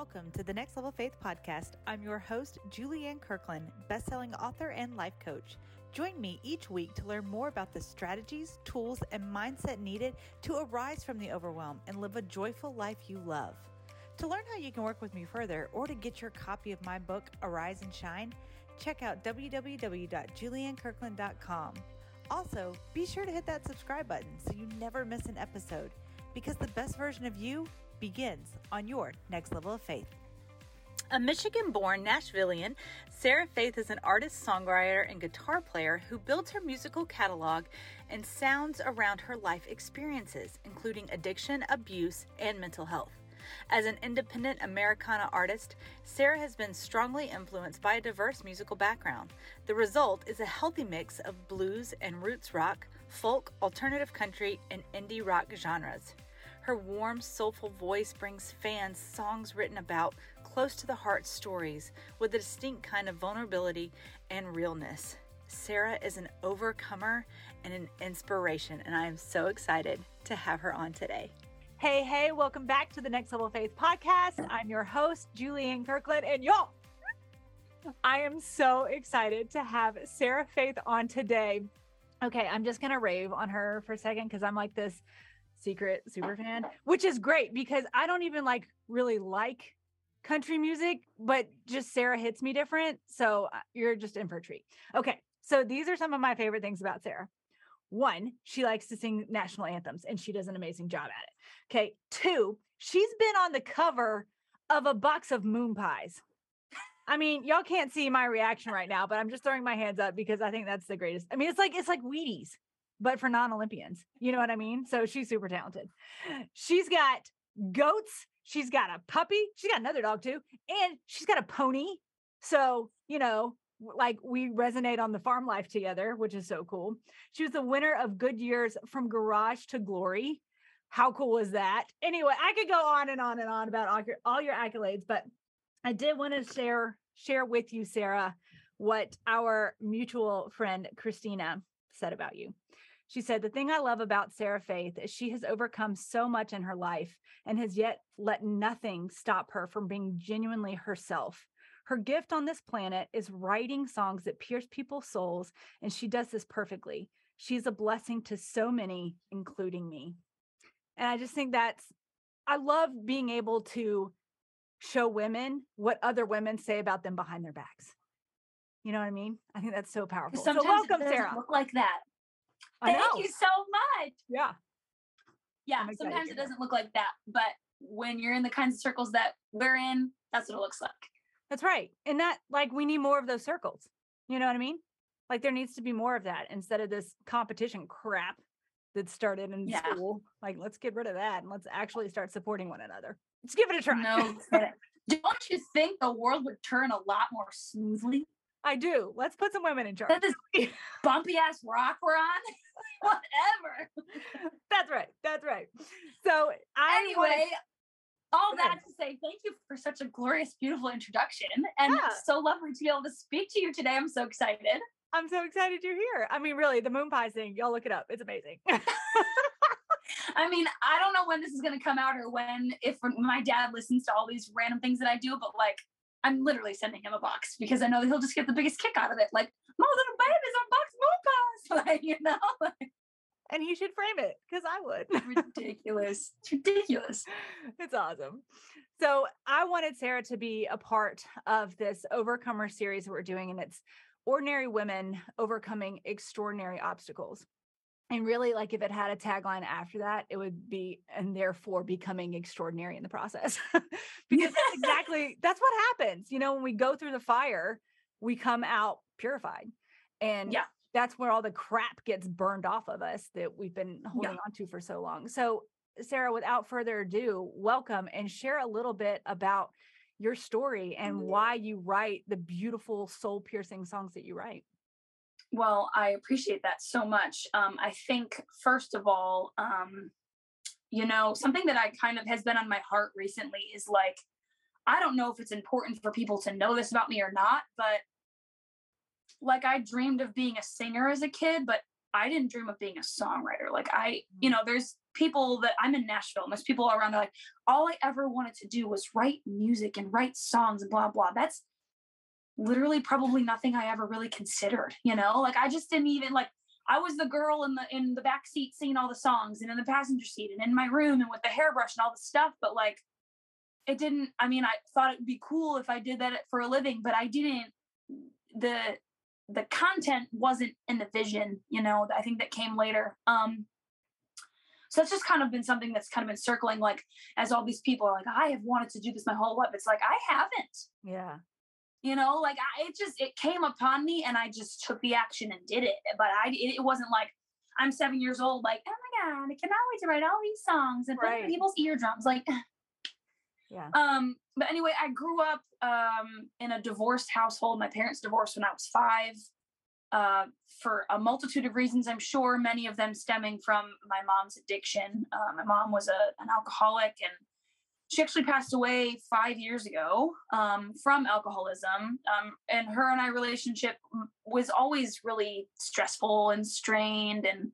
Welcome to the Next Level Faith podcast. I'm your host, Julianne Kirkland, best-selling author and life coach. Join me each week to learn more about the strategies, tools, and mindset needed to arise from the overwhelm and live a joyful life you love. To learn how you can work with me further or to get your copy of my book, Arise and Shine, check out www.juliannekirkland.com. Also, be sure to hit that subscribe button so you never miss an episode because the best version of you begins on your next level of faith. A Michigan born Nashvilleian, Sarah Faith is an artist, songwriter, and guitar player who builds her musical catalog and sounds around her life experiences, including addiction, abuse, and mental health. As an independent Americana artist, Sarah has been strongly influenced by a diverse musical background. The result is a healthy mix of blues and roots rock, folk, alternative country, and indie rock genres. Her warm, soulful voice brings fans songs written about close to the heart stories with a distinct kind of vulnerability and realness. Sarah is an overcomer and an inspiration, and I am so excited to have her on today. Hey, hey, welcome back to the Next Level Faith podcast. I'm your host, Julianne Kirkland, and y'all, I am so excited to have Sarah Faith on today. Okay, I'm just going to rave on her for a second because I'm like this secret super fan, which is great because I don't even like really like country music, but just Sarah hits me different. So uh, you're just in for a treat. Okay. So these are some of my favorite things about Sarah. One, she likes to sing national anthems and she does an amazing job at it. Okay. Two, she's been on the cover of a box of moon pies. I mean, y'all can't see my reaction right now, but I'm just throwing my hands up because I think that's the greatest. I mean, it's like it's like Wheaties but for non-Olympians. You know what I mean? So she's super talented. She's got goats. She's got a puppy. She's got another dog too. And she's got a pony. So, you know, like we resonate on the farm life together, which is so cool. She was the winner of Good Years from Garage to Glory. How cool is that? Anyway, I could go on and on and on about all your, all your accolades, but I did want to share share with you, Sarah, what our mutual friend Christina said about you. She said, The thing I love about Sarah Faith is she has overcome so much in her life and has yet let nothing stop her from being genuinely herself. Her gift on this planet is writing songs that pierce people's souls, and she does this perfectly. She's a blessing to so many, including me. And I just think that's, I love being able to show women what other women say about them behind their backs. You know what I mean? I think that's so powerful. Sometimes so welcome, Sarah. Look like that. Thank you so much. Yeah. Yeah. Sometimes it doesn't look like that, but when you're in the kinds of circles that we're in, that's what it looks like. That's right. And that, like, we need more of those circles. You know what I mean? Like, there needs to be more of that instead of this competition crap that started in yeah. school. Like, let's get rid of that and let's actually start supporting one another. Let's give it a try. No, don't you think the world would turn a lot more smoothly I do. Let's put some women in charge. this bumpy ass rock we're on. Whatever. That's right. That's right. So I anyway, all that to say thank you for such a glorious, beautiful introduction. And yeah. so lovely to be able to speak to you today. I'm so excited. I'm so excited you're here. I mean, really, the moon pie thing, y'all look it up. It's amazing. I mean, I don't know when this is going to come out or when, if my dad listens to all these random things that I do, but like, I'm literally sending him a box because I know he'll just get the biggest kick out of it. Like, my little babies on box moon pies. Like, you know. Like, and he should frame it because I would. ridiculous. It's ridiculous. It's awesome. So I wanted Sarah to be a part of this Overcomer series that we're doing, and it's ordinary women overcoming extraordinary obstacles and really like if it had a tagline after that it would be and therefore becoming extraordinary in the process. Because that's exactly that's what happens you know when we go through the fire we come out purified. And yeah. that's where all the crap gets burned off of us that we've been holding yeah. on to for so long. So sarah without further ado welcome and share a little bit about your story and why you write the beautiful soul piercing songs that you write well, I appreciate that so much. Um, I think, first of all, um, you know, something that I kind of has been on my heart recently is like, I don't know if it's important for people to know this about me or not, but like I dreamed of being a singer as a kid, but I didn't dream of being a songwriter. Like I, you mm. know, there's people that I'm in Nashville and there's people around. They're like, all I ever wanted to do was write music and write songs and blah blah. That's literally probably nothing I ever really considered. You know, like I just didn't even like. I was the girl in the in the back seat singing all the songs and in the passenger seat and in my room and with the hairbrush and all the stuff. But like, it didn't. I mean, I thought it would be cool if I did that for a living, but I didn't. The the content wasn't in the vision. You know, I think that came later. Um, so that's just kind of been something that's kind of been circling, like as all these people are like, I have wanted to do this my whole life. It's like I haven't. Yeah. You know, like I, it just it came upon me, and I just took the action and did it. But I, it, it wasn't like I'm seven years old, like oh my god, I cannot wait to write all these songs and right. put people's eardrums. Like, yeah. Um. But anyway, I grew up um in a divorced household. My parents divorced when I was five uh, for a multitude of reasons, I'm sure, many of them stemming from my mom's addiction. Uh, my mom was a, an alcoholic and she actually passed away five years ago um, from alcoholism. Um, and her and I relationship was always really stressful and strained. And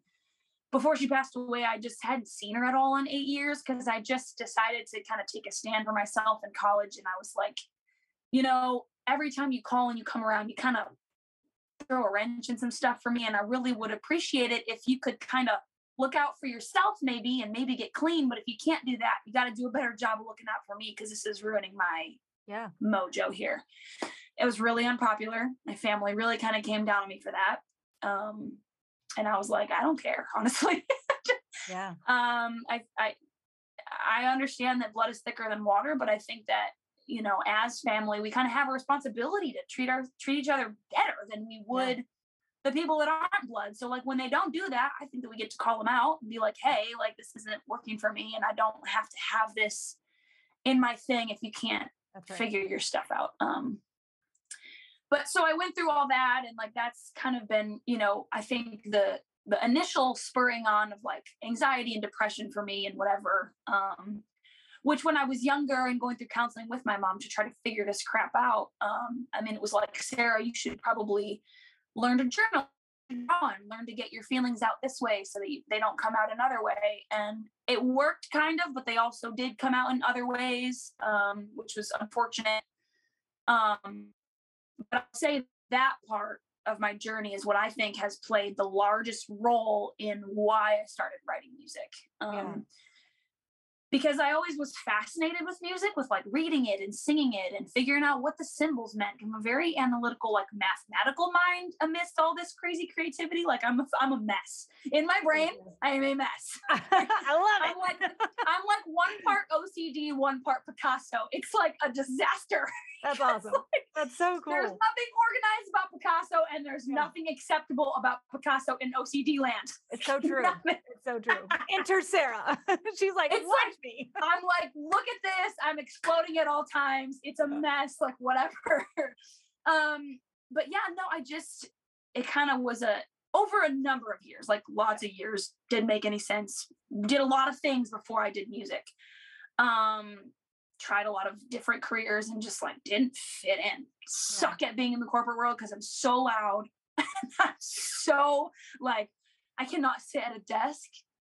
before she passed away, I just hadn't seen her at all in eight years because I just decided to kind of take a stand for myself in college. And I was like, you know, every time you call and you come around, you kind of throw a wrench in some stuff for me. And I really would appreciate it if you could kind of look out for yourself maybe and maybe get clean. But if you can't do that, you got to do a better job of looking out for me because this is ruining my yeah mojo here. It was really unpopular. My family really kind of came down on me for that. Um, and I was like, I don't care, honestly. yeah. Um, I, I, I understand that blood is thicker than water, but I think that you know, as family, we kind of have a responsibility to treat our treat each other better than we would yeah. The people that aren't blood. So like when they don't do that, I think that we get to call them out and be like, hey, like this isn't working for me, and I don't have to have this in my thing if you can't right. figure your stuff out. Um, but so I went through all that, and like that's kind of been, you know, I think the the initial spurring on of like anxiety and depression for me and whatever um which when I was younger and going through counseling with my mom to try to figure this crap out, um, I mean, it was like, Sarah, you should probably learn to journal and learn to get your feelings out this way so that you, they don't come out another way. And it worked kind of, but they also did come out in other ways, um, which was unfortunate. Um, but I'll say that part of my journey is what I think has played the largest role in why I started writing music. Um, yeah because I always was fascinated with music, with like reading it and singing it and figuring out what the symbols meant. I'm a very analytical, like mathematical mind amidst all this crazy creativity. Like I'm a, I'm a mess in my brain. I am a mess. I love it. I'm like I'm like one part OCD, one part Picasso. It's like a disaster. That's awesome. like, That's so cool. There's nothing organized about Picasso, and there's yeah. nothing acceptable about Picasso in OCD land. It's so true. it's so true. Enter Sarah. She's like, it's watch like, me. I'm like, look at this. I'm exploding at all times. It's a mess. Like whatever. um, but yeah, no, I just it kind of was a over a number of years, like lots of years, didn't make any sense. Did a lot of things before I did music. Um, tried a lot of different careers and just like didn't fit in. Suck yeah. at being in the corporate world because I'm so loud. I'm so like I cannot sit at a desk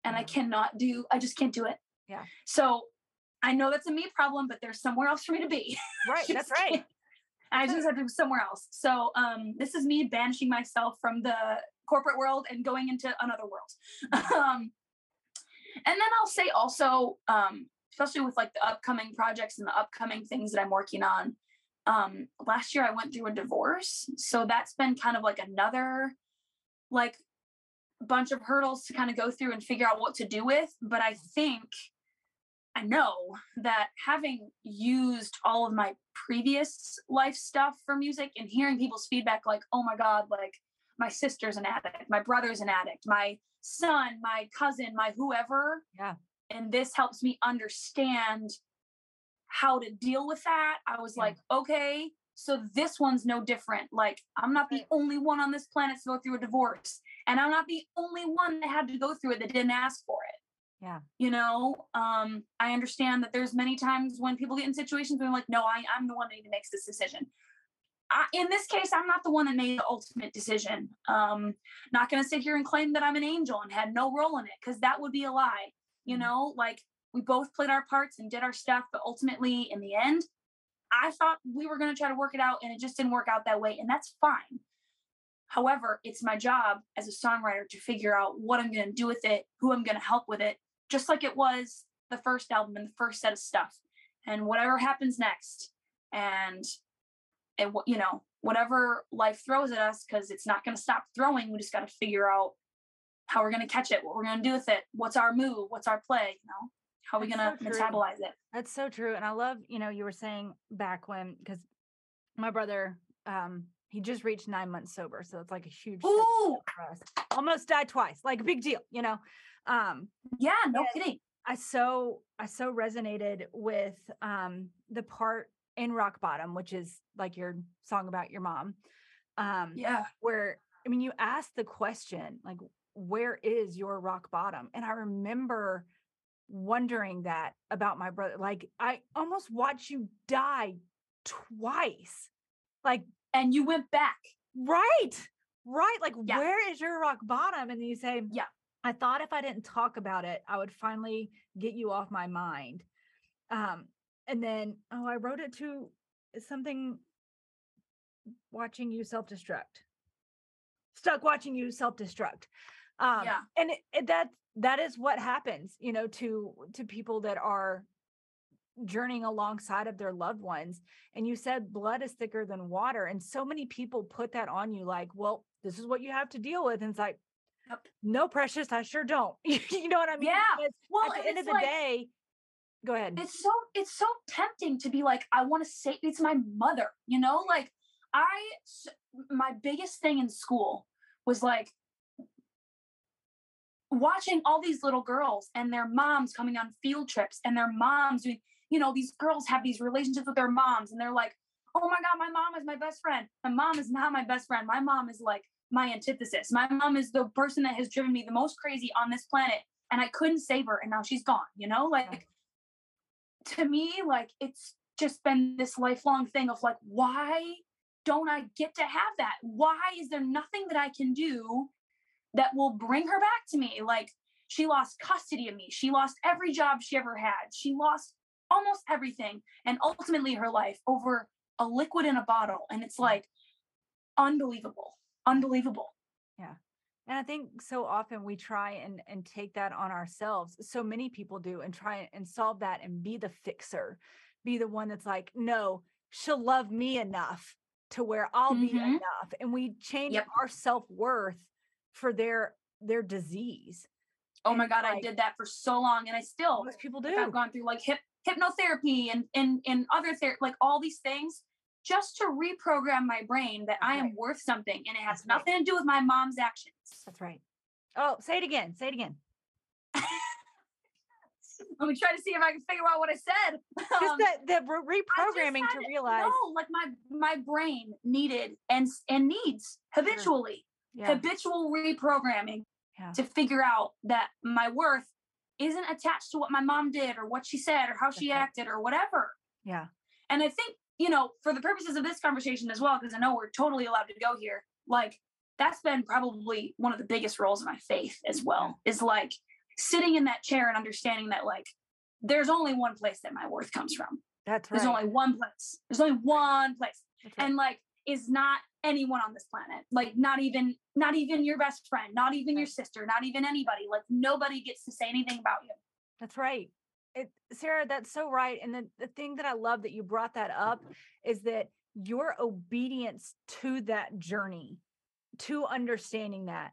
and I cannot do I just can't do it. Yeah. So I know that's a me problem, but there's somewhere else for me to be. Right. that's right. I just have to go somewhere else. So um, this is me banishing myself from the corporate world and going into another world. um, and then I'll say also, um, especially with like the upcoming projects and the upcoming things that I'm working on. Um, last year I went through a divorce, so that's been kind of like another like bunch of hurdles to kind of go through and figure out what to do with. But I think I know that having used all of my previous life stuff for music and hearing people's feedback, like, oh my God, like my sister's an addict, my brother's an addict, my son, my cousin, my whoever. Yeah. And this helps me understand how to deal with that. I was yeah. like, okay, so this one's no different. Like, I'm not the only one on this planet to go through a divorce. And I'm not the only one that had to go through it that didn't ask for. Yeah. You know, um, I understand that there's many times when people get in situations where I'm like, no, I, I'm the one that makes this decision. I, in this case, I'm not the one that made the ultimate decision. Um, not going to sit here and claim that I'm an angel and had no role in it because that would be a lie. You mm. know, like we both played our parts and did our stuff, but ultimately, in the end, I thought we were going to try to work it out and it just didn't work out that way. And that's fine. However, it's my job as a songwriter to figure out what I'm going to do with it, who I'm going to help with it, just like it was the first album and the first set of stuff. And whatever happens next, and it, you know, whatever life throws at us, because it's not going to stop throwing. We just got to figure out how we're going to catch it, what we're going to do with it, what's our move, what's our play, you know, how are we going to so metabolize it. That's so true. And I love, you know, you were saying back when, because my brother, um, he just reached nine months sober. So it's like a huge for us. Almost died twice, like a big deal, you know? Um, yeah, no kidding. I so, I so resonated with um, the part in Rock Bottom, which is like your song about your mom. Um, yeah. Where, I mean, you asked the question, like, where is your rock bottom? And I remember wondering that about my brother. Like, I almost watched you die twice. Like, and you went back. Right. Right. Like, yeah. where is your rock bottom? And you say, Yeah. I thought if I didn't talk about it, I would finally get you off my mind. Um, and then, oh, I wrote it to something watching you self destruct. Stuck watching you self destruct. Um, yeah. And it, it, that that is what happens, you know, to to people that are journeying alongside of their loved ones and you said blood is thicker than water and so many people put that on you like well this is what you have to deal with and it's like yep. no precious i sure don't. You know what i mean? Yeah. Because well at the end of the like, day go ahead. it's so it's so tempting to be like i want to say it's my mother you know? Like i my biggest thing in school was like watching all these little girls and their moms coming on field trips and their moms doing you know, these girls have these relationships with their moms and they're like, oh my God, my mom is my best friend. My mom is not my best friend. My mom is like my antithesis. My mom is the person that has driven me the most crazy on this planet. And I couldn't save her and now she's gone, you know? Like to me, like it's just been this lifelong thing of like, why don't I get to have that? Why is there nothing that I can do that will bring her back to me? Like she lost custody of me. She lost every job she ever had. She lost almost everything and ultimately her life over a liquid in a bottle. And it's like unbelievable, unbelievable. Yeah. And I think so often we try and, and take that on ourselves. So many people do and try and solve that and be the fixer, be the one that's like, no, she'll love me enough to where I'll mm-hmm. be enough. And we change yep. our self-worth for their their disease. Oh my God, like, I did that for so long. And I still most people do. I've gone through like hip hypnotherapy and and and other ther- like all these things just to reprogram my brain that That's I am right. worth something and it has That's nothing right. to do with my mom's actions. That's right. Oh, say it again. Say it again. Let me try to see if I can figure out what I said. Just um, that the reprogramming to realize. No, like my my brain needed and and needs habitually sure. yeah. habitual reprogramming yeah. to figure out that my worth isn't attached to what my mom did or what she said or how she acted or whatever. Yeah. And I think, you know, for the purposes of this conversation as well, because I know we're totally allowed to go here, like that's been probably one of the biggest roles of my faith as well, is like sitting in that chair and understanding that like there's only one place that my worth comes from. That's right. There's only one place. There's only one place. Right. And like is not anyone on this planet. Like not even not even your best friend not even your sister not even anybody. Like nobody gets to say anything about you. That's right. It, sarah that's so right and the, the thing that i love that you brought that up is that your obedience to that journey to understanding that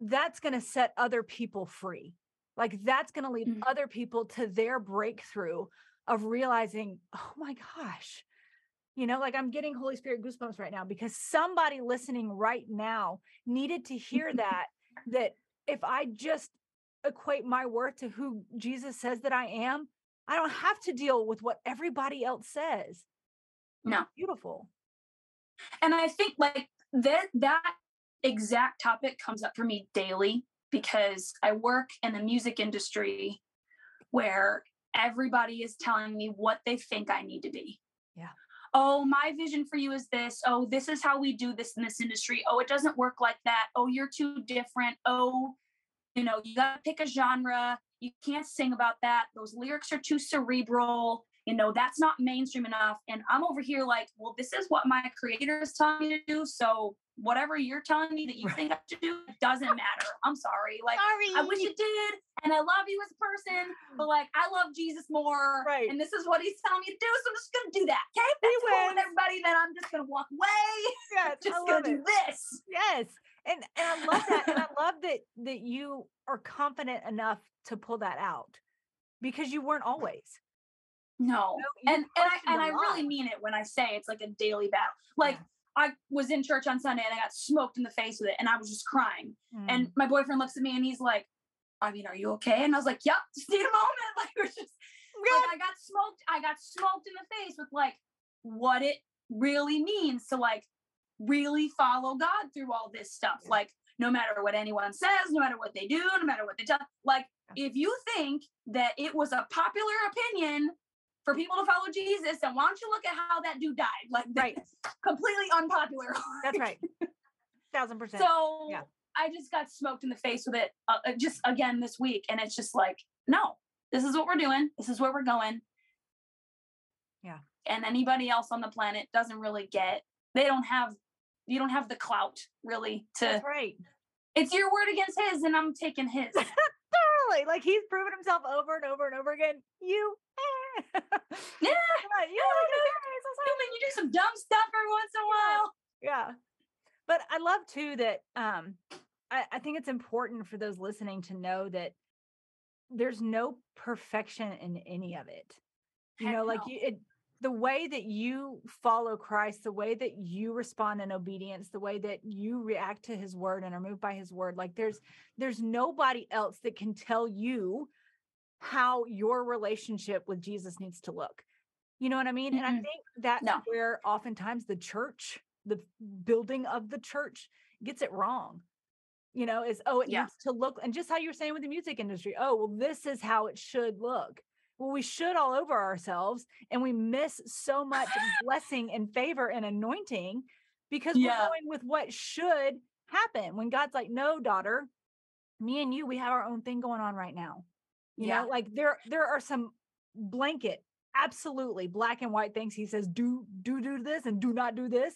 that's going to set other people free. Like that's going to lead mm-hmm. other people to their breakthrough of realizing oh my gosh you know, like I'm getting Holy Spirit goosebumps right now because somebody listening right now needed to hear that. that if I just equate my worth to who Jesus says that I am, I don't have to deal with what everybody else says. No. Beautiful. And I think like that that exact topic comes up for me daily because I work in the music industry where everybody is telling me what they think I need to be. Yeah oh, my vision for you is this. Oh, this is how we do this in this industry. Oh, it doesn't work like that. Oh, you're too different. Oh, you know, you got to pick a genre. You can't sing about that. Those lyrics are too cerebral. You know, that's not mainstream enough. And I'm over here like, well, this is what my creator is telling me to do. So whatever you're telling me that you think I should do doesn't matter. I'm sorry. Like sorry. I wish it did. And I love you as a person, but mm. like I love Jesus more. Right. And this is what he's telling me to do. So I'm just gonna do that. Okay. That's cool with everybody. Then I'm just gonna walk away. Yes. just gonna it. do this. Yes. And and I love that. and I love that that you are confident enough to pull that out because you weren't always. No. no and and I and I really mean it when I say it's like a daily battle. Like yeah. I was in church on Sunday and I got smoked in the face with it and I was just crying. Mm. And my boyfriend looks at me and he's like, I mean, are you okay? And I was like, Yep, just need a moment. Like it was just like I got smoked, I got smoked in the face with like what it really means to like really follow God through all this stuff. Yeah. Like no matter what anyone says, no matter what they do, no matter what they tell, like if you think that it was a popular opinion for people to follow Jesus, And why don't you look at how that dude died? Like, right, completely unpopular. That's right, thousand percent. So yeah. I just got smoked in the face with it, uh, uh, just again this week, and it's just like, no, this is what we're doing. This is where we're going. Yeah. And anybody else on the planet doesn't really get. They don't have. You don't have the clout really to. That's right. It's your word against his, and I'm taking his. totally. Like he's proven himself over and over and over again. You yeah. You, human, you do some dumb stuff every once in a while. Yeah. But I love too that um I, I think it's important for those listening to know that there's no perfection in any of it. You Heck know, like no. you it the way that you follow Christ, the way that you respond in obedience, the way that you react to his word and are moved by his word, like there's there's nobody else that can tell you how your relationship with Jesus needs to look. You know what I mean? Mm-hmm. And I think that's no. where oftentimes the church, the building of the church gets it wrong. You know, is oh, it yeah. needs to look, and just how you were saying with the music industry, oh, well, this is how it should look. Well, we should all over ourselves, and we miss so much blessing and favor and anointing because yeah. we're going with what should happen. When God's like, no, daughter, me and you, we have our own thing going on right now. You yeah. know, like there there are some blanket, absolutely black and white things. He says, do do do this and do not do this.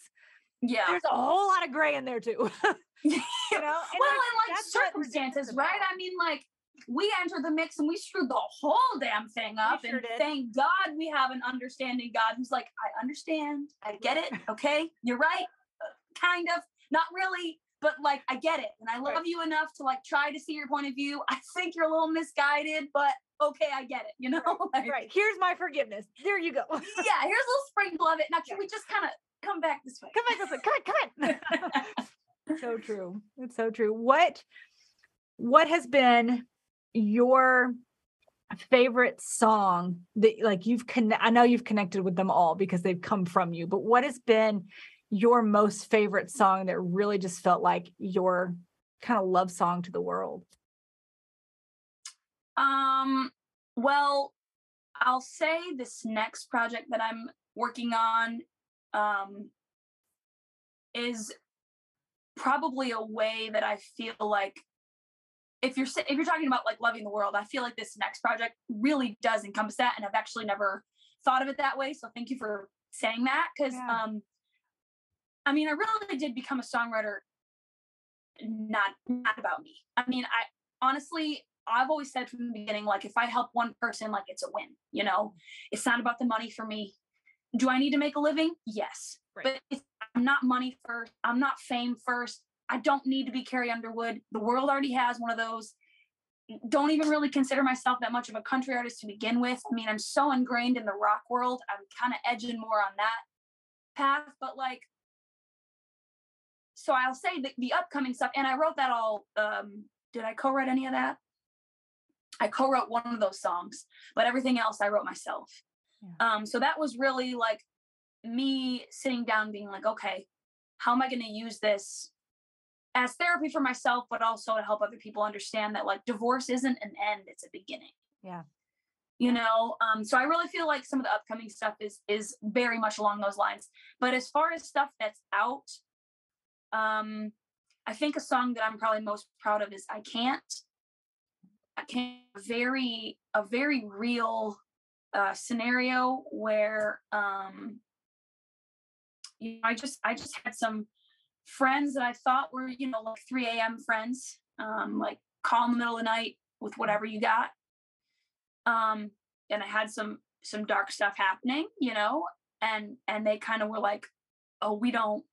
Yeah. There's a whole lot of gray in there too. you know, and well, and like circumstances, right? I mean, like we entered the mix and we screwed the whole damn thing up. Sure and did. thank God we have an understanding God who's like, I understand, I get it. Okay, you're right, uh, kind of, not really, but like I get it and I love right. you enough to like try to see your point of view. I think you're a little misguided, but okay, I get it, you know? like, right. Here's my forgiveness. There you go. yeah, here's a little sprinkle of it. Now can yeah. we just kind of come back this way? Come back this way. Come on, come on. so true. It's so true. What what has been your favorite song that like you've connect I know you've connected with them all because they've come from you, but what has been your most favorite song that really just felt like your kind of love song to the world? Um, well, I'll say this next project that I'm working on um, is probably a way that I feel like if you're if you're talking about like loving the world, I feel like this next project really does encompass that, and I've actually never thought of it that way. So thank you for saying that because yeah. um, I mean, I really did become a songwriter not not about me. I mean, I honestly I've always said from the beginning, like if I help one person, like it's a win. You know, it's not about the money for me. Do I need to make a living? Yes, right. but I'm not money first. I'm not fame first. I don't need to be Carrie Underwood. The world already has one of those. Don't even really consider myself that much of a country artist to begin with. I mean, I'm so ingrained in the rock world. I'm kind of edging more on that path, but like so I'll say the, the upcoming stuff, and I wrote that all. Um, did I co-write any of that? I co-wrote one of those songs, but everything else I wrote myself. Yeah. Um, so that was really like me sitting down, being like, okay, how am I going to use this as therapy for myself, but also to help other people understand that like divorce isn't an end; it's a beginning. Yeah. you know um so i really feel like some of the upcoming stuff is is very much along those lines but as far as stuff that's out um i think a song that i'm probably most proud of is i can't. I can't very a very real uh scenario where um you know i just i just had some friends that i thought were you know like 3 a.m friends um like call in the middle of the night with whatever you got. Um and i had some some dark stuff happening you know and and they kind of were like oh we don't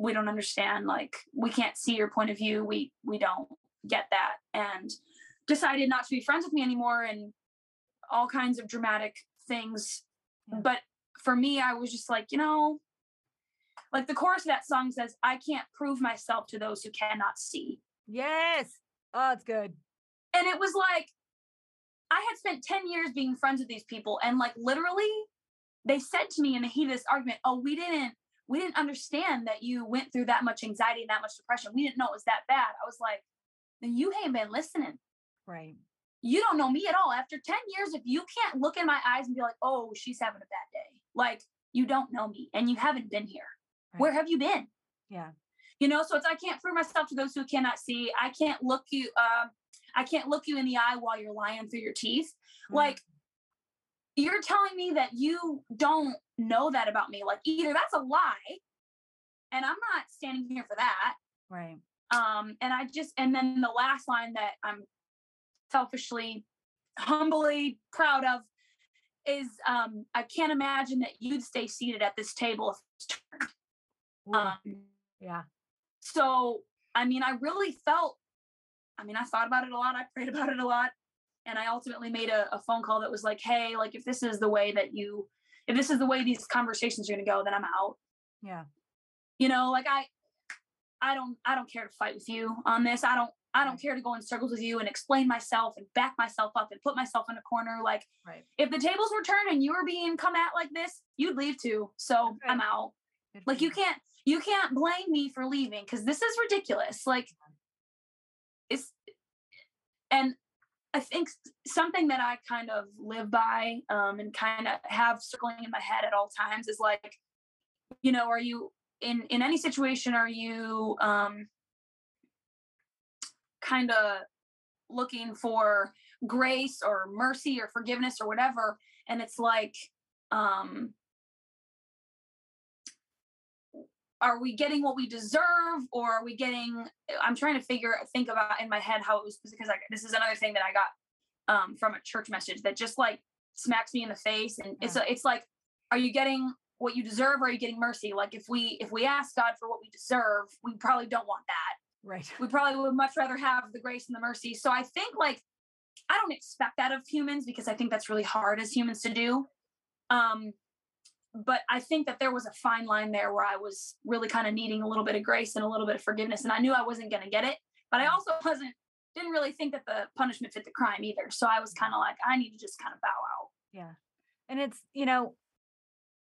we don't understand like we can't see your point of view we we don't get that and decided not to be friends with me anymore and all kinds of dramatic things. But for me i was just like you know like the chorus of that song says i can't prove myself to those who cannot see. Yes. Oh it's good. And it was like I had spent 10 years being friends with these people and like literally they said to me in the heat of this argument, "Oh, we didn't we didn't understand that you went through that much anxiety and that much depression. We didn't know it was that bad." I was like, "Then you ain't been listening." Right. You don't know me at all. After 10 years if you can't look in my eyes and be like, "Oh, she's having a bad day." Like, you don't know me and you haven't been here. Right. Where have you been? Yeah. You know, so it's I can't prove myself to those who cannot see. I can't look you um I can't look you in the eye while you're lying through your teeth. Mm-hmm. Like, you're telling me that you don't know that about me. Like, either that's a lie, and I'm not standing here for that. Right. Um, and I just, and then the last line that I'm selfishly, humbly proud of is um, I can't imagine that you'd stay seated at this table um, yeah. So, I mean, I really felt I mean, I thought about it a lot. I prayed about it a lot. And I ultimately made a, a phone call that was like, hey, like if this is the way that you, if this is the way these conversations are going to go, then I'm out. Yeah. You know, like I, I don't, I don't care to fight with you on this. I don't, I don't care to go in circles with you and explain myself and back myself up and put myself in a corner. Like, right. if the tables were turned and you were being come at like this, you'd leave too. So right. I'm out. Good like, you can't, you can't blame me for leaving because this is ridiculous. Like, it's and I think something that I kind of live by um, and kind of have circling in my head at all times is like, you know, are you in in any situation? Are you um, kind of looking for grace or mercy or forgiveness or whatever? And it's like, um, are we getting what we deserve or are we getting i'm trying to figure think about in my head how it was because like this is another thing that i got um, from a church message that just like smacks me in the face and yeah. it's a, it's like are you getting what you deserve or are you getting mercy? Like if we if we ask god for what we deserve we probably don't want that. Right. We probably would much rather have the grace and the mercy. So i think like i don't expect that of humans because i think that's really hard as humans to do. Um but I think that there was a fine line there where I was really kind of needing a little bit of grace and a little bit of forgiveness. And I knew I wasn't going to get it, but I mm. also wasn't, didn't really think that the punishment fit the crime either. So I was kind of like, I need to just kind of bow out. Yeah. And it's, you know,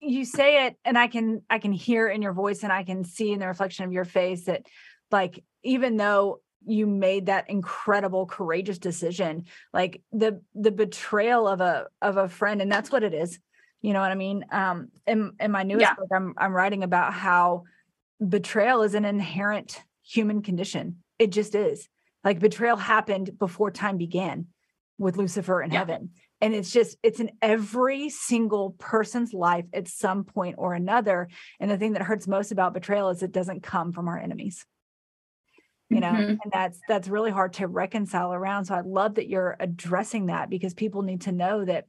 you say it and I can, I can hear in your voice and I can see in the reflection of your face that like, even though you made that incredible courageous decision like the the betrayal of a of a friend and that's what it is you know what I mean? Um, in, in my newest yeah. book, I'm, I'm writing about how betrayal is an inherent human condition. It just is. Like betrayal happened before time began with Lucifer in yeah. heaven. And it's just, it's in every single person's life at some point or another. And the thing that hurts most about betrayal is it doesn't come from our enemies you know mm-hmm. and that's that's really hard to reconcile around so i love that you're addressing that because people need to know that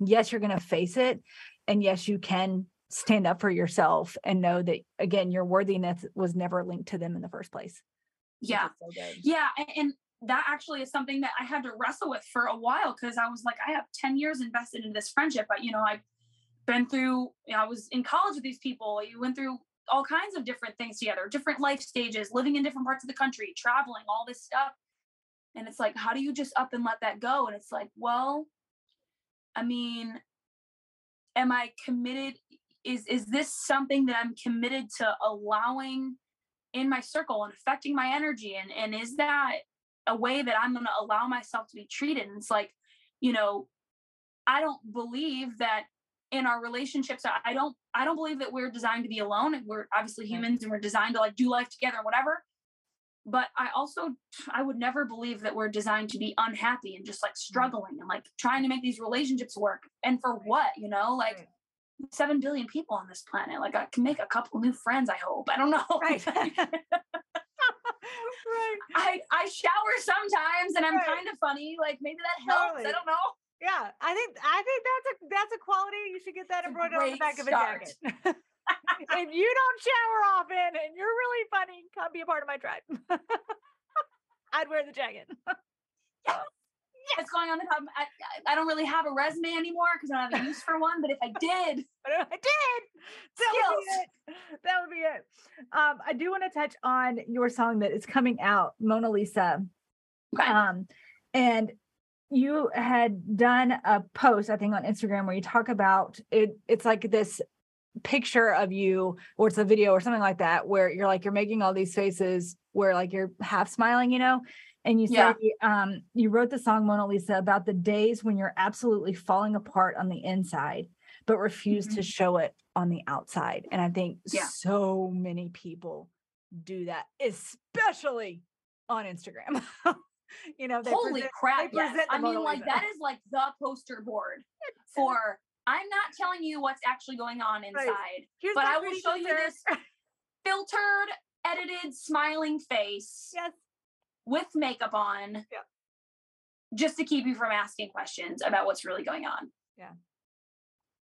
yes, you're going to face it. And yes, you can stand up for yourself and know that, again, your worthiness was never linked to them in the first place. Yeah. So yeah. And that actually is something that I had to wrestle with for a while because I was like, I have 10 years invested in this friendship. But, you know, I've been through, you know, I was in college with these people. You went through all kinds of different things together, different life stages, living in different parts of the country, traveling, all this stuff. And it's like, how do you just up and let that go? And it's like, well, I mean, am I committed? Is is this something that I'm committed to allowing in my circle and affecting my energy? And and is that a way that I'm gonna allow myself to be treated? And it's like, you know, I don't believe that in our relationships i don't i don't believe that we're designed to be alone and we're obviously humans and we're designed to like do life together and whatever but i also i would never believe that we're designed to be unhappy and just like mm. struggling and like trying to make these relationships work. And for what you know? Like right. 7 billion people on this planet. Like i can make a couple new friends i hope. I don't know. Right. Right. I i shower sometimes and i'm right. kind of funny. Like maybe that helps. Totally. i don't know. Yeah, I think I think that's a that's a quality. You should get that embroidered on the back start. of a jacket. if you don't shower often and you're really funny, come be a part of my tribe. I'd wear the jacket. yeah. What's going on? I, I don't really have a resume anymore because I don't have a use for one. But if I did, but if I did, that would be it. That would be it. Um, I do want to touch on your song that is coming out, Mona Lisa. Okay. Um, and you had done a post, I think, on Instagram where you talk about it. It's like this picture of you, or it's a video or something like that, where you're like you're making all these faces where like you're half smiling, you know. And you say um, you wrote the song Mona Lisa about the days when you're absolutely falling apart on the inside, but refuse mm-hmm. to show it on the outside. And I think yeah. so many people do that, especially on Instagram. you know, holy present, crap! Yes. I mean, like that is like the poster board for. I'm not telling you what's actually going on inside, right. but I will show filter. you this filtered, edited, smiling face. Yes. With makeup on. Yeah. Just to keep you from asking questions about what's really going on. Yeah.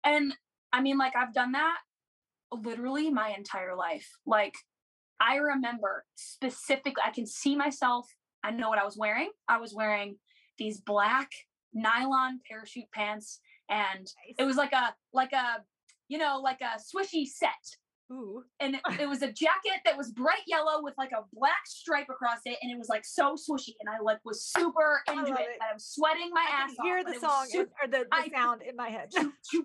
And I mean, like I've done that literally my entire life. Like I remember specifically, I can see myself I know what I was wearing. I was wearing these black nylon parachute pants and nice. it was like a like a you know like a swishy set Ooh. And it, it, was a jacket that was bright yellow with like a black stripe across it, and it was like so swishy. And I like was super into it. it. And I'm sweating my I ass off. Hear the song super, or the, the I, sound in my head. yeah,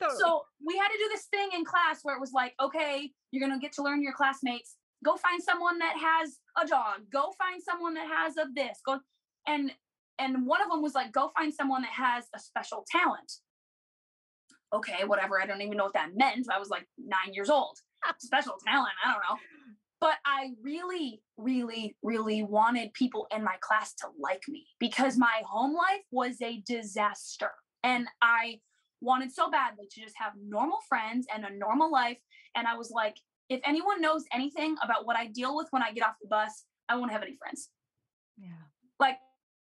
totally. So we had to do this thing in class where it was like, okay, you're gonna get to learn your classmates go find someone that has a dog go find someone that has a this go and and one of them was like go find someone that has a special talent okay whatever i don't even know what that meant i was like nine years old special talent i don't know but i really really really wanted people in my class to like me because my home life was a disaster and i wanted so badly to just have normal friends and a normal life and i was like if anyone knows anything about what I deal with when I get off the bus, I won't have any friends. Yeah. Like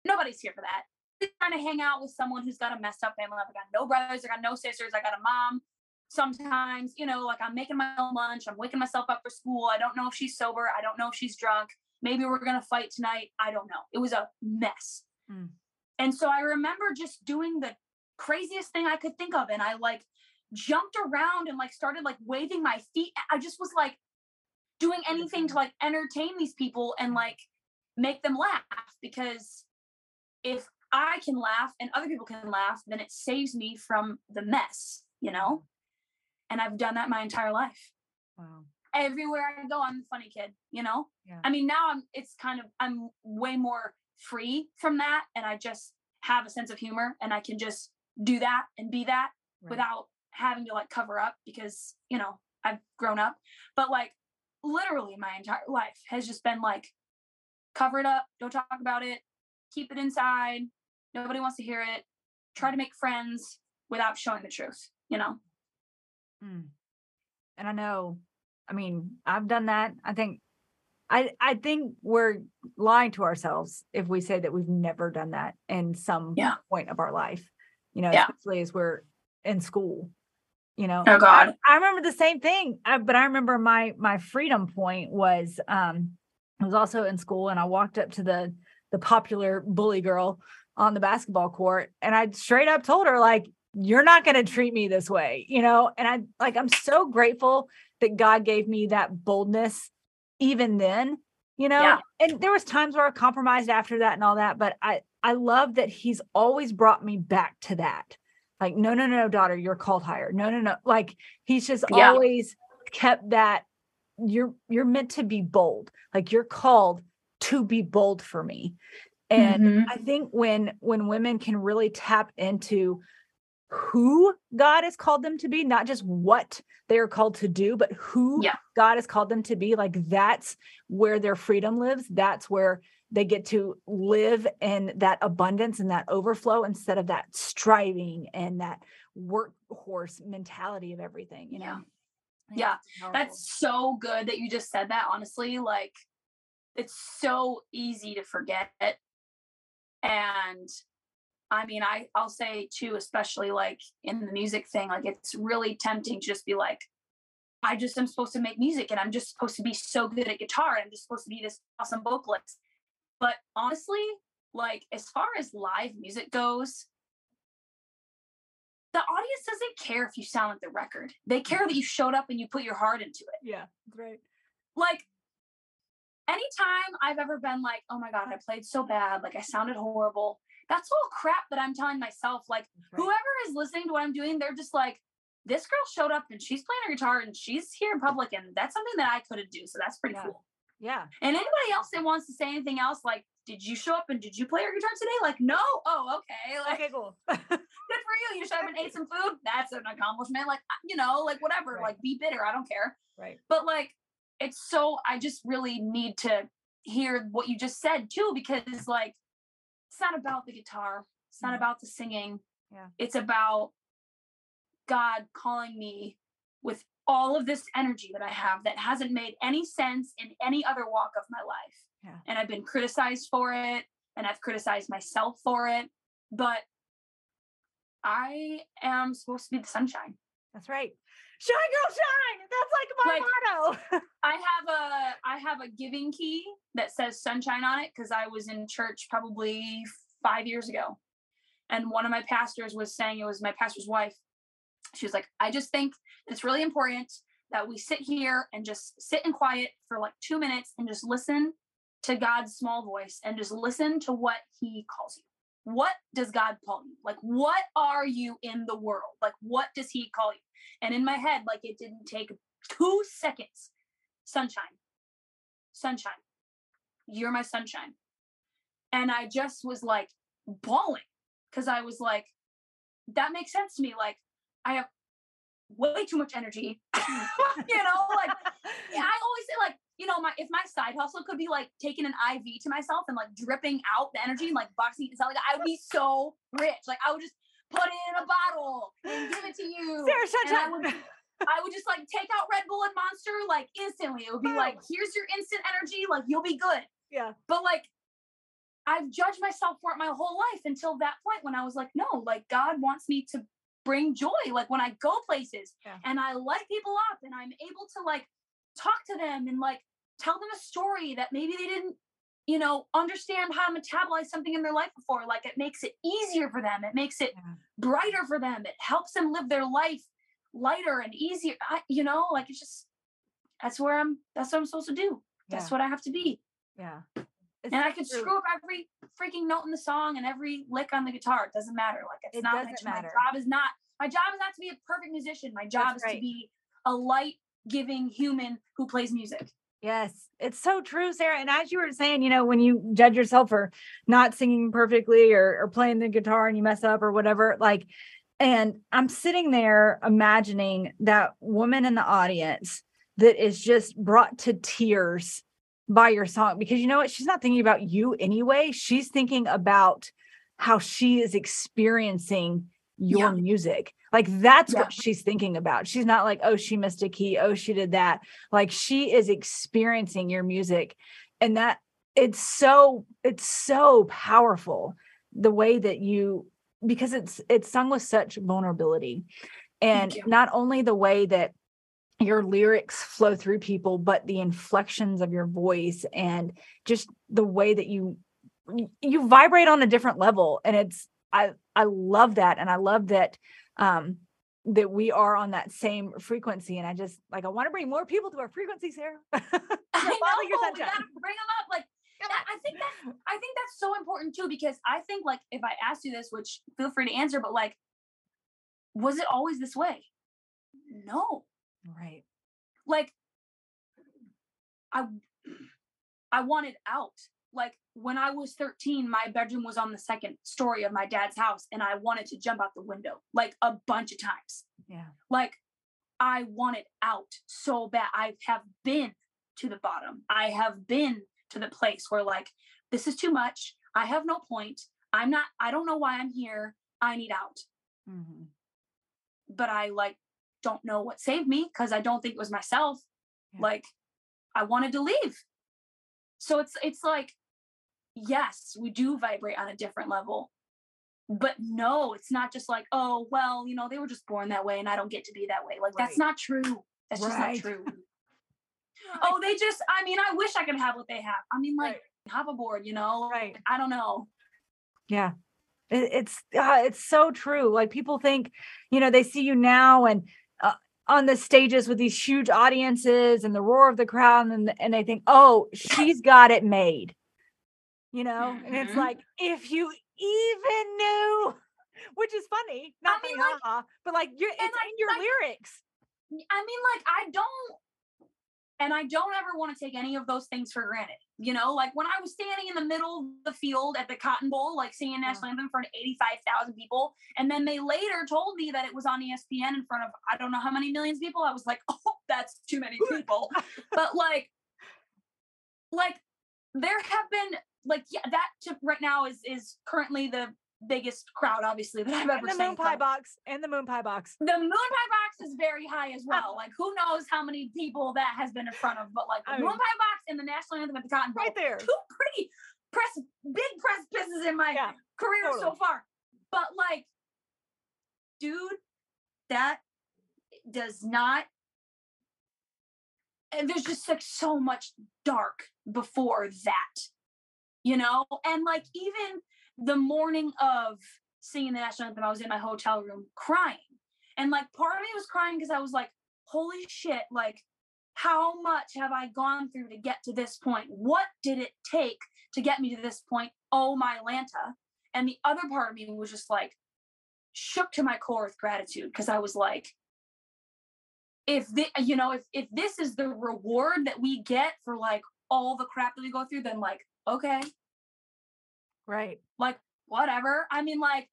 nobody's here for that. Trying to hang out with someone who's got a messed up family. I've got no brothers, I got no sisters, I got a mom. Sometimes, you know, like I'm making my own lunch, I'm waking myself up for school. I don't know if she's sober, I don't know if she's drunk. Maybe we're gonna fight tonight. I don't know. It was a mess. Mm. And so I remember just doing the craziest thing I could think of. And I like jumped around and like started like waving my feet. I just was like doing anything to like entertain these people and like make them laugh because if I can laugh and other people can laugh, then it saves me from the mess, you know? And I've done that my entire life. Wow. Everywhere I go, I'm the funny kid, you know? Yeah. I mean, now I'm it's kind of I'm way more free from that and I just have a sense of humor and I can just do that and be that right. without having to like cover up because, you know, I've grown up. But like literally my entire life has just been like cover it up, don't talk about it, keep it inside. Nobody wants to hear it. Try to make friends without showing the truth, you know? Mm. And I know, I mean, I've done that. I think I I think we're lying to ourselves if we say that we've never done that in some yeah. point of our life. You know, yeah. especially as we're in school you know oh god I, I remember the same thing I, but i remember my my freedom point was um i was also in school and i walked up to the the popular bully girl on the basketball court and i straight up told her like you're not going to treat me this way you know? And i like i'm so grateful that god gave me that boldness even then you know? Yeah. and there was times where i compromised after that and all that but i i love that he's always brought me back to that. Like no no no daughter you're called higher. No no no like he's just yeah. always kept that you're you're meant to be bold. Like you're called to be bold for me and mm-hmm. i think when when women can really tap into who God has called them to be, not just what they are called to do, but who Yeah. God has called them to be. Like that's where their freedom lives. That's where they get to live in that abundance and that overflow instead of that striving and that workhorse mentality of everything, you know? Yeah. Yeah. That's so good that you just said that. Honestly, like it's so easy to forget. And I mean, I I'll say too, especially like in the music thing, like it's really tempting to just be like, I just am supposed to make music and I'm just supposed to be so good at guitar. And I'm just supposed to be this awesome vocalist. But honestly, like as far as live music goes, the audience doesn't care if you sound like the record. They care that you showed up and you put your heart into it yeah, right. like anytime I've ever been like, oh my God, I played so bad, like I sounded horrible, that's all crap that I'm telling myself. Like, right. whoever is listening to what I'm doing, they're just like, this girl showed up and she's playing her guitar and she's here in public, and that's something that I couldn't do. So that's pretty Yeah. cool. Yeah. And anybody else that wants to say anything else, like, did you show up and did you play your guitar today? Like, no. Oh, okay. Like, Okay, cool. good for you. You showed up and ate some food. That's an accomplishment. Like, you know, like whatever. Right. Like, be bitter. I don't care right. but like it's so i just really need to hear what you just said too because like it's not about the guitar it's not Mhm. about the singing Yeah. it's about god calling me with all of this energy that i have that hasn't made any sense in any other walk of my life Yeah. and i've been criticized for it and i've criticized myself for it but i am supposed to be the sunshine That's right. Shine, girl, shine. That's like my Like, motto. I have a I have a giving key that says sunshine on it because I was in church probably five years ago, and one of my pastors was saying it was my pastor's wife. She was like, I just think it's really important that we sit here and just sit in quiet for like two minutes and just listen to God's small voice and just listen to what He calls you. What does God call you? Like, what are you in the world? Like, what does He call you? And in my head, like, it didn't take two seconds sunshine, sunshine, you're my sunshine. And I just was like bawling because I was like, that makes sense to me. Like, I have way too much energy. you know, like, yeah, I always say, like, you know, my if my side hustle could be like taking an IV to myself and like dripping out the energy and like boxing it, like I would be so rich. Like I would just put it in a bottle and give it to you. Sarah, shut and I up. would I would just like take out Red Bull and Monster like instantly. It would be like, oh. here's your instant energy, like you'll be good. Yeah. But like I've judged myself for it my whole life until that point when I was like, no, like God wants me to bring joy. Like when I go places Yeah. and I light people up and I'm able to like talk to them and like tell them a story that maybe they didn't, you know, understand how to metabolize something in their life before. Like it makes it easier for them. It makes it Yeah. brighter for them. It helps them live their life lighter and easier. I, you know, like it's just that's where I'm. That's what I'm supposed to do. That's what I have to be. Yeah. And I could screw up every freaking note in the song and every lick on the guitar. It doesn't matter. Like it's It not my, doesn't my matter. job is not my job is not to be a perfect musician. My job is right. to be a light giving human who plays music. Yes, it's so true, Sarah. And as you were saying, you know, when you judge yourself for not singing perfectly or, or playing the guitar and you mess up or whatever, like, and I'm sitting there imagining that woman in the audience that is just brought to tears by your song because you know what? She's not thinking about you anyway. She's thinking about how she is experiencing your Yeah. music. Like that's Yeah. what she's thinking about. She's not like, oh, she missed a key. Oh, she did that. Like she is experiencing your music. And that it's so, it's so powerful the way that you because it's it's sung with such vulnerability. And not only the way that your lyrics flow through people, but the inflections of your voice and just the way that you you- you vibrate on a different level. And it's I I love that. And I love that um that we are on that same frequency. And I just like I want to bring more people to our frequency, Sarah. I know. your we gotta bring them up. Like that, I think that I think that's so important too because I think like if I asked you this, which feel free to answer, but like, was it always this way? No. right. Like, I I wanted out. Like when I was 13, my bedroom was on the second story of my dad's house and I wanted to jump out the window like a bunch of times. Yeah. Like I wanted out so bad. I have been to the bottom. I have been to the place where like this is too much. I have no point. I'm not I don't know why I'm here. I need out. Mm-hmm. But I like don't know what saved me because I don't think it was myself. Yeah. Like I wanted to leave. So it's it's like yes, we do vibrate on a different level. But no, it's not just like, oh, well, you know, they were just born that way and I don't get to be that way. Like that's not true. That's just not true. oh, they just I mean, I wish I could have what they have. I mean, like Right. hop aboard, you know? Right. I don't know. Yeah. It, it's uh, it's so true. Like people think, you know, they see you now and uh, on the stages with these huge audiences and the roar of the crowd, and and they think, oh, she's got it made. You know, and it's Mhm. like if you even knew, which is funny, not mean, funny, like- haha, but like you're it's like- in your like- lyrics. I mean, like, I don't, and I don't ever want to take any of those things for granted. You know, like when I was standing in the middle of the field at the Cotton Bowl, like singing national anthem of 85,000 people, and then they later told me that it was on ESPN in front of I don't know how many millions of people. I was like, oh, that's too many people. but like, like there have been like yeah, that to, right now is is currently the biggest crowd, obviously that I've ever the seen. moon pie box and the moon pie box. The moon pie box is very high as well. Like who knows how many people that has been in front of, but like the I moon mean- pie box and the national anthem at the Cotton Bowl, Right there. two pretty press big press pisses in my Yeah. career so far. But like, dude, that does not. And there's just like so much dark before that, you know? And like, even the morning of singing the national anthem, I was in my hotel room crying. And like, part of me was crying because I was like, holy shit, like, how much have I gone through to get to this point? What did it take to get me to this point? Oh, my Lanta. And the other part of me was just like shook to my core with gratitude because I was like, if the, you know, if if this is the reward that we get for like all the crap that we go through, then like, okay, Right. like whatever. I mean, like,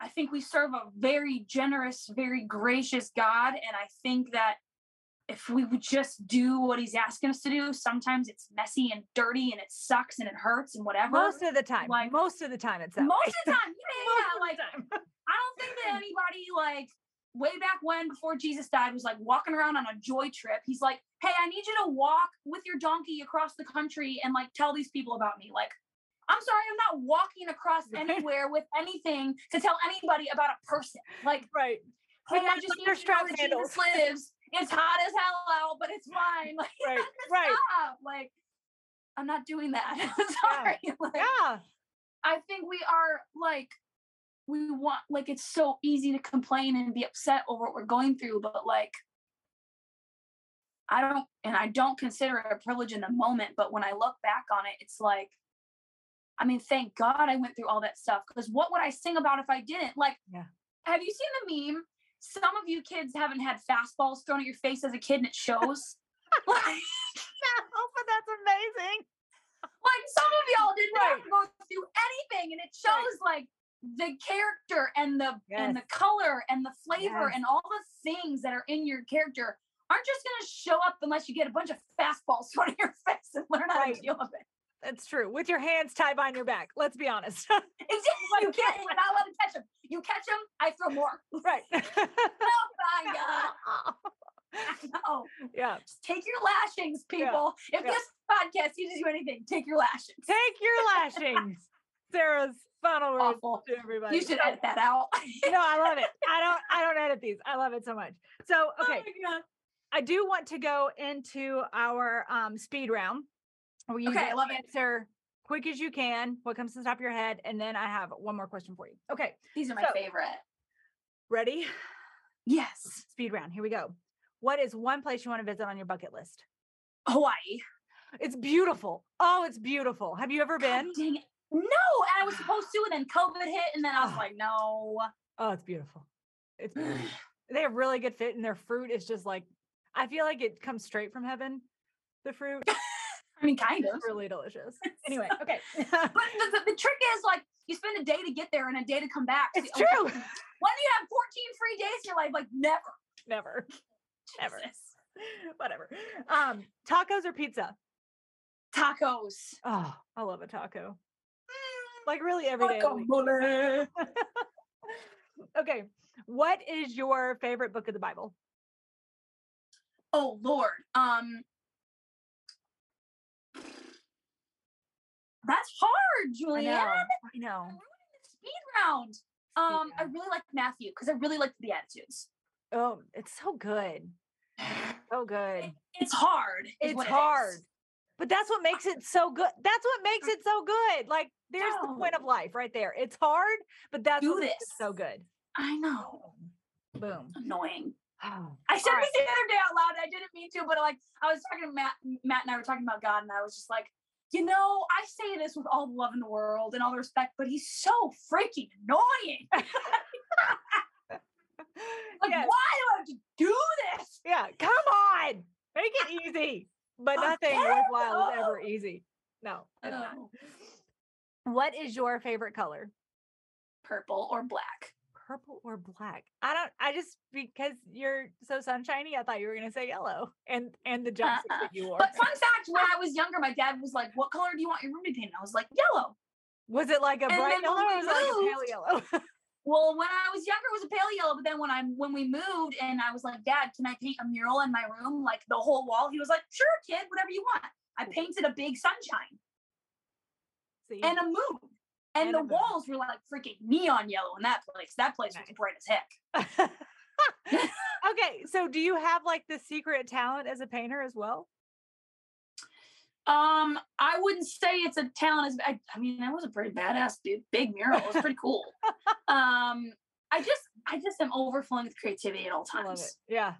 I think we serve a very generous, very gracious God. And I think that if we would just do what he's asking us to do, sometimes it's messy and dirty and it sucks and it hurts and whatever. Most of the time. like- most of the time it's that Most way. of the time, yeah, Most yeah, of like the time. I don't think that anybody like way back when before Jesus died was like walking around on a joy trip. He's like, "Hey, I need you to walk with your donkey across the country and like tell these people about me." Like, I'm sorry, I'm not walking across anywhere with anything to tell anybody about a person. Like, right. hey, I just need to know that. Jesus lives. It's hot as hell out, but it's fine. Like, Right, stop. right. Like, I'm not doing that. sorry. Like, Yeah. I think we are like we want like it's so easy to complain and be upset over what we're going through, but like I don't and I don't consider it a privilege in the moment, but when I look back on it, it's like I mean, thank God I went through all that stuff because what would I sing about if I didn't? Like, Yeah. have you seen the meme? Some of you kids haven't had fastballs thrown at your face as a kid and it shows. like, Oh, but that's amazing. like some of y'all didn't have to go through anything and it shows like the character and the and the color and the flavor Yes. and all the things that are in your character aren't just going to show up unless you get a bunch of fastballs thrown in your face and learn how Right. to deal with it. That's true. With your hands tied behind your back. Let's be honest. Exactly. You can't. You're not allowed to catch them. You catch them, I throw more. right. Oh my god! Know. yeah. Just take your lashings, Yeah. people. If Yeah. this podcast teaches you anything, take your lashings. Take your lashings. Sarah's Awful. to everybody. You should edit that out. no, I love it. I don't I don't edit these. I love it so much. So okay. Oh. I do want to go into our um, speed round where you Okay, I love it. answer quick as you can what comes to the top of your head, and then I have one more question for you. Okay, These are my So- favorite. ready? Yes. Speed round. Here we go. What is one place you want to visit on your bucket list? Hawaii. It's beautiful. Oh, it's beautiful. Have you ever God been? dang it. No, and I was supposed to, and then COVID hit, and then I was like, no. Oh, it's beautiful. It's beautiful. they have really good fit, and their fruit is just like I feel like it comes straight from heaven. The fruit. I mean, kind of. Really delicious. Anyway, okay. But the, the, the trick is like you spend a day to get there and a day to come back. It's So, true. When do you have 14 free days in your life? Like never. Never. Never. Whatever. Um, tacos or pizza? Tacos. Oh, I love a taco. Like really every day. of the week. Guacamole. Okay. What is your favorite book of the Bible? Oh Lord. Um That's hard, I Julianne. know. I know. Speed round. Um, I really like Matthew because I really like the Beatitudes. Oh, it's so good. So good. It- it's hard. It's what it hard. But that's what makes it so good. That's what makes it so good. Like there's the point of life right there. It's hard, but that's Do what makes it this. so good. I know. Boom. Annoying. Oh, I said All this the other day out loud. I didn't mean to, but like I was talking to Matt, Matt and I were talking about God, and I was just like, you know, I say this with all the love in the world and all the respect, but he's so freaking annoying. Like, Yes. why do I have to do this? Yeah, come on. Make it easy. But nothing worthwhile is ever oh. easy. No. What is your favorite color? Purple or black? Purple or black? I don't I just because you're so sunshiny, I thought you were gonna say yellow. And and the jumpsuit Uh-uh. that you wore. But fun fact, when I was younger, my dad was like, "What color do you want your room to be painted?" I was like, "Yellow." was it like a and bright yellow or was it like a pale yellow? Well, when I was younger, it was a pale yellow. But then when I when we moved and I was like, "Dad, can I paint a mural in my room, like the whole wall?" He was like, "Sure, kid, whatever you want." I painted a big sunshine See? and a moon, and, And the moon. walls were like freaking neon yellow in that place. That place Nice. was bright as heck. okay, so do you have like the secret talent as a painter as well? Um, I wouldn't say it's a talent. As I, I mean, that was a pretty badass big, big mural. It was pretty cool. um, I just, I just am overflowing with creativity at all love it. times. Yeah.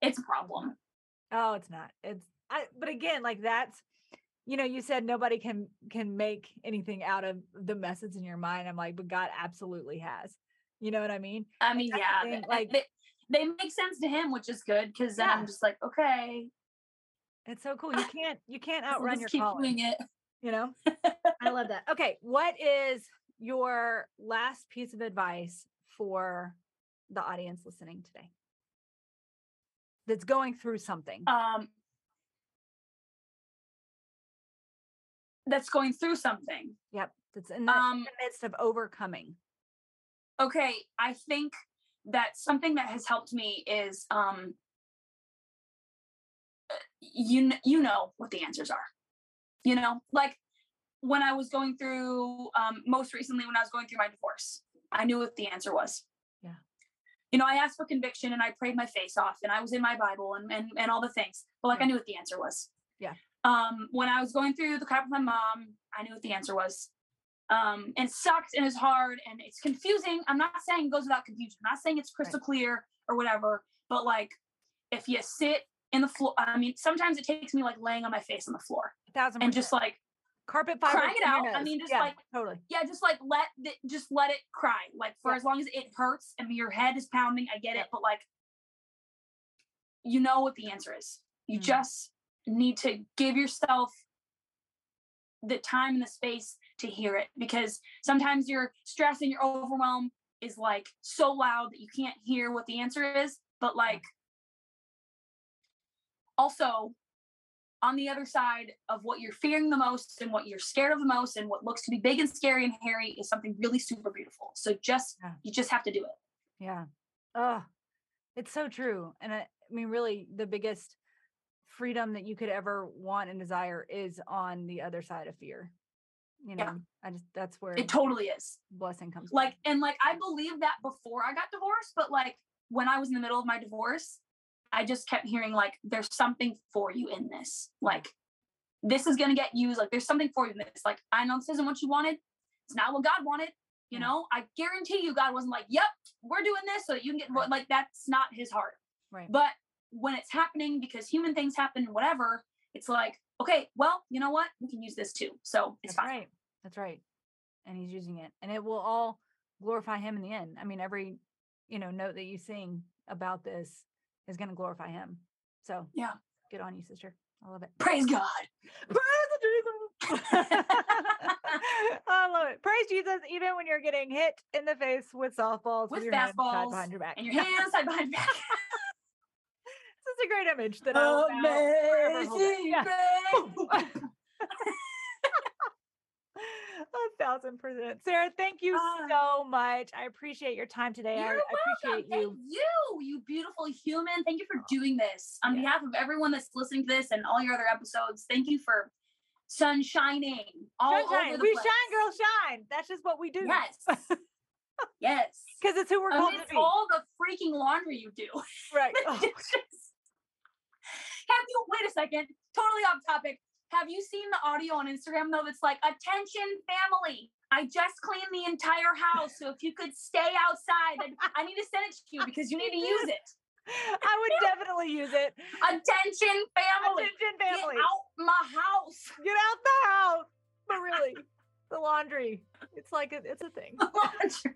It's a problem. Oh, it's not. It's I but again, like that's you know, you said nobody can can make anything out of the messes in your mind. I'm like, but God absolutely has. You know what I mean? I mean, yeah, thing, th- like- they, they make sense to him, which is good because Yeah. I'm just like, okay, It's so cool. You can't you can't outrun just your keep calling. doing it. You know? I love that. Okay, what is your last piece of advice for the audience listening today? That's going through something. Um, that's going through something. yep. That's in the, in Um, the midst of overcoming. okay i think that something that has helped me is um uh, you you know what the answers are you know like when i was going through um most recently when i was going through my divorce i knew what the answer was Yeah. you know i asked for conviction and i prayed my face off and i was in my bible and and, and all the things but like i knew what the answer was Yeah. Um when i was going through the crap with my mom i knew what the answer was um, and it sucks and it's hard and it's confusing. I'm not saying it goes without confusion. I'm not saying it's crystal clear or whatever, but like if you sit in the floor, I mean, sometimes it takes me like laying on my face on the floor A thousand and percent. just like, carpet fiber. crying it out. I mean, just Yeah, like- totally. yeah, just like let the, just let it cry. Like for Yeah. as long as it hurts and your head is pounding, I get Yeah. it, but like, you know what the answer is. You Mhm. just need to give yourself the time and the space to hear it because sometimes your stress and your overwhelm is like so loud that you can't hear what the answer is. But like, also on the other side of what you're fearing the most and what you're scared of the most and what looks to be big and scary and hairy is something really super beautiful. So just Yeah. you just have to do it. Yeah. Oh, it's so true. And I, I mean, really, the biggest freedom that you could ever want and desire is on the other side of fear. You know, Yeah. I just, that's where It totally is. blessing comes. from. Like and like I believed that before I got divorced, but like when I was in the middle of my divorce, I just kept hearing like there's something for you in this. Like this is gonna get used. Like there's something for you in this. Like I know this isn't what you wanted. It's not what God wanted. You know, I guarantee you God wasn't like, yep, we're doing this so that you can get Right. like that's not his heart. right. But when it's happening because human things happen, whatever, it's like, okay, well, you know what? We can use this too. So it's That's fine. right. That's right. And he's using it. And it will all glorify him in the end. I mean, every, you know, note that you sing about this is going to glorify him. So Yeah. good on you, sister. I love it. Praise God. Praise Jesus. I love it. Praise Jesus, even when you're getting hit in the face with softballs With your hands tied fastballs behind your back. And your hands tied behind your back. is a great image that I will now forever hold it. Amazing Yeah. A thousand percent. Sarah, thank you Ah. so much. I appreciate your time today. I You're appreciate welcome. you. Thank you, you beautiful human. Thank you for doing this. On Yeah. behalf of everyone that's listening to this and all your other episodes, thank you for sun shining all Sunshine. over the We place. shine, girl, shine. That's just what we do. Yes. yes. Because it's who we're called to be. all the freaking laundry you do. right. Oh, just- Have you wait a second? Totally off topic. Have you seen the audio on Instagram though? That's like, attention, family. I just cleaned the entire house, so if you could stay outside, I, need to send it to you because you need to use it. I would definitely use it. Attention, family. Attention, Get family. out my house. Get out the house. But really, the laundry. It's like a, it's a thing. The laundry.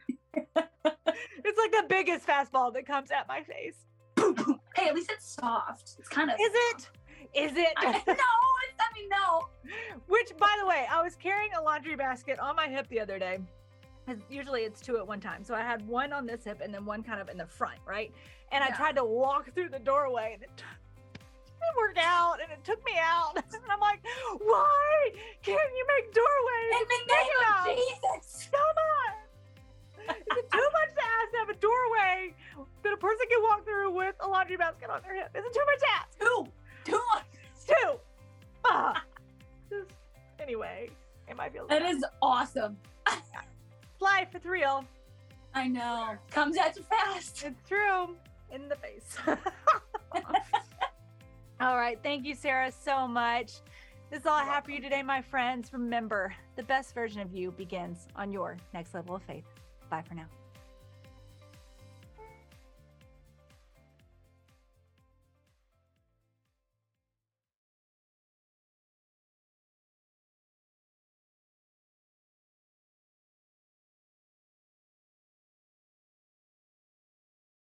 it's like the biggest fastball that comes at my face. hey, at least it's soft. It's kind of. Is it? Is it? I, no, it's, I mean no. Which, by the way, I was carrying a laundry basket on my hip the other day. Usually it's two at one time. So I had one on this hip and then one kind of in the front, right? And I tried to walk through the doorway and it t- didn't work out and it took me out. And I'm like, why can't you make doorways? In the name of Jesus. Come on. Is it too much to ask to have a doorway that a person can walk through with a laundry basket on their hip? Is it too much to ask? Two. Two. It's two. Ah. Just- anyway, it might be a little That is awesome. Life. It's real. I know. Comes at you fast. It's true. In the face. all right. Thank you, Sarah, so much. This is all I have for you today, my friends. Remember, the best version of you begins on your next level of faith. Bye for now.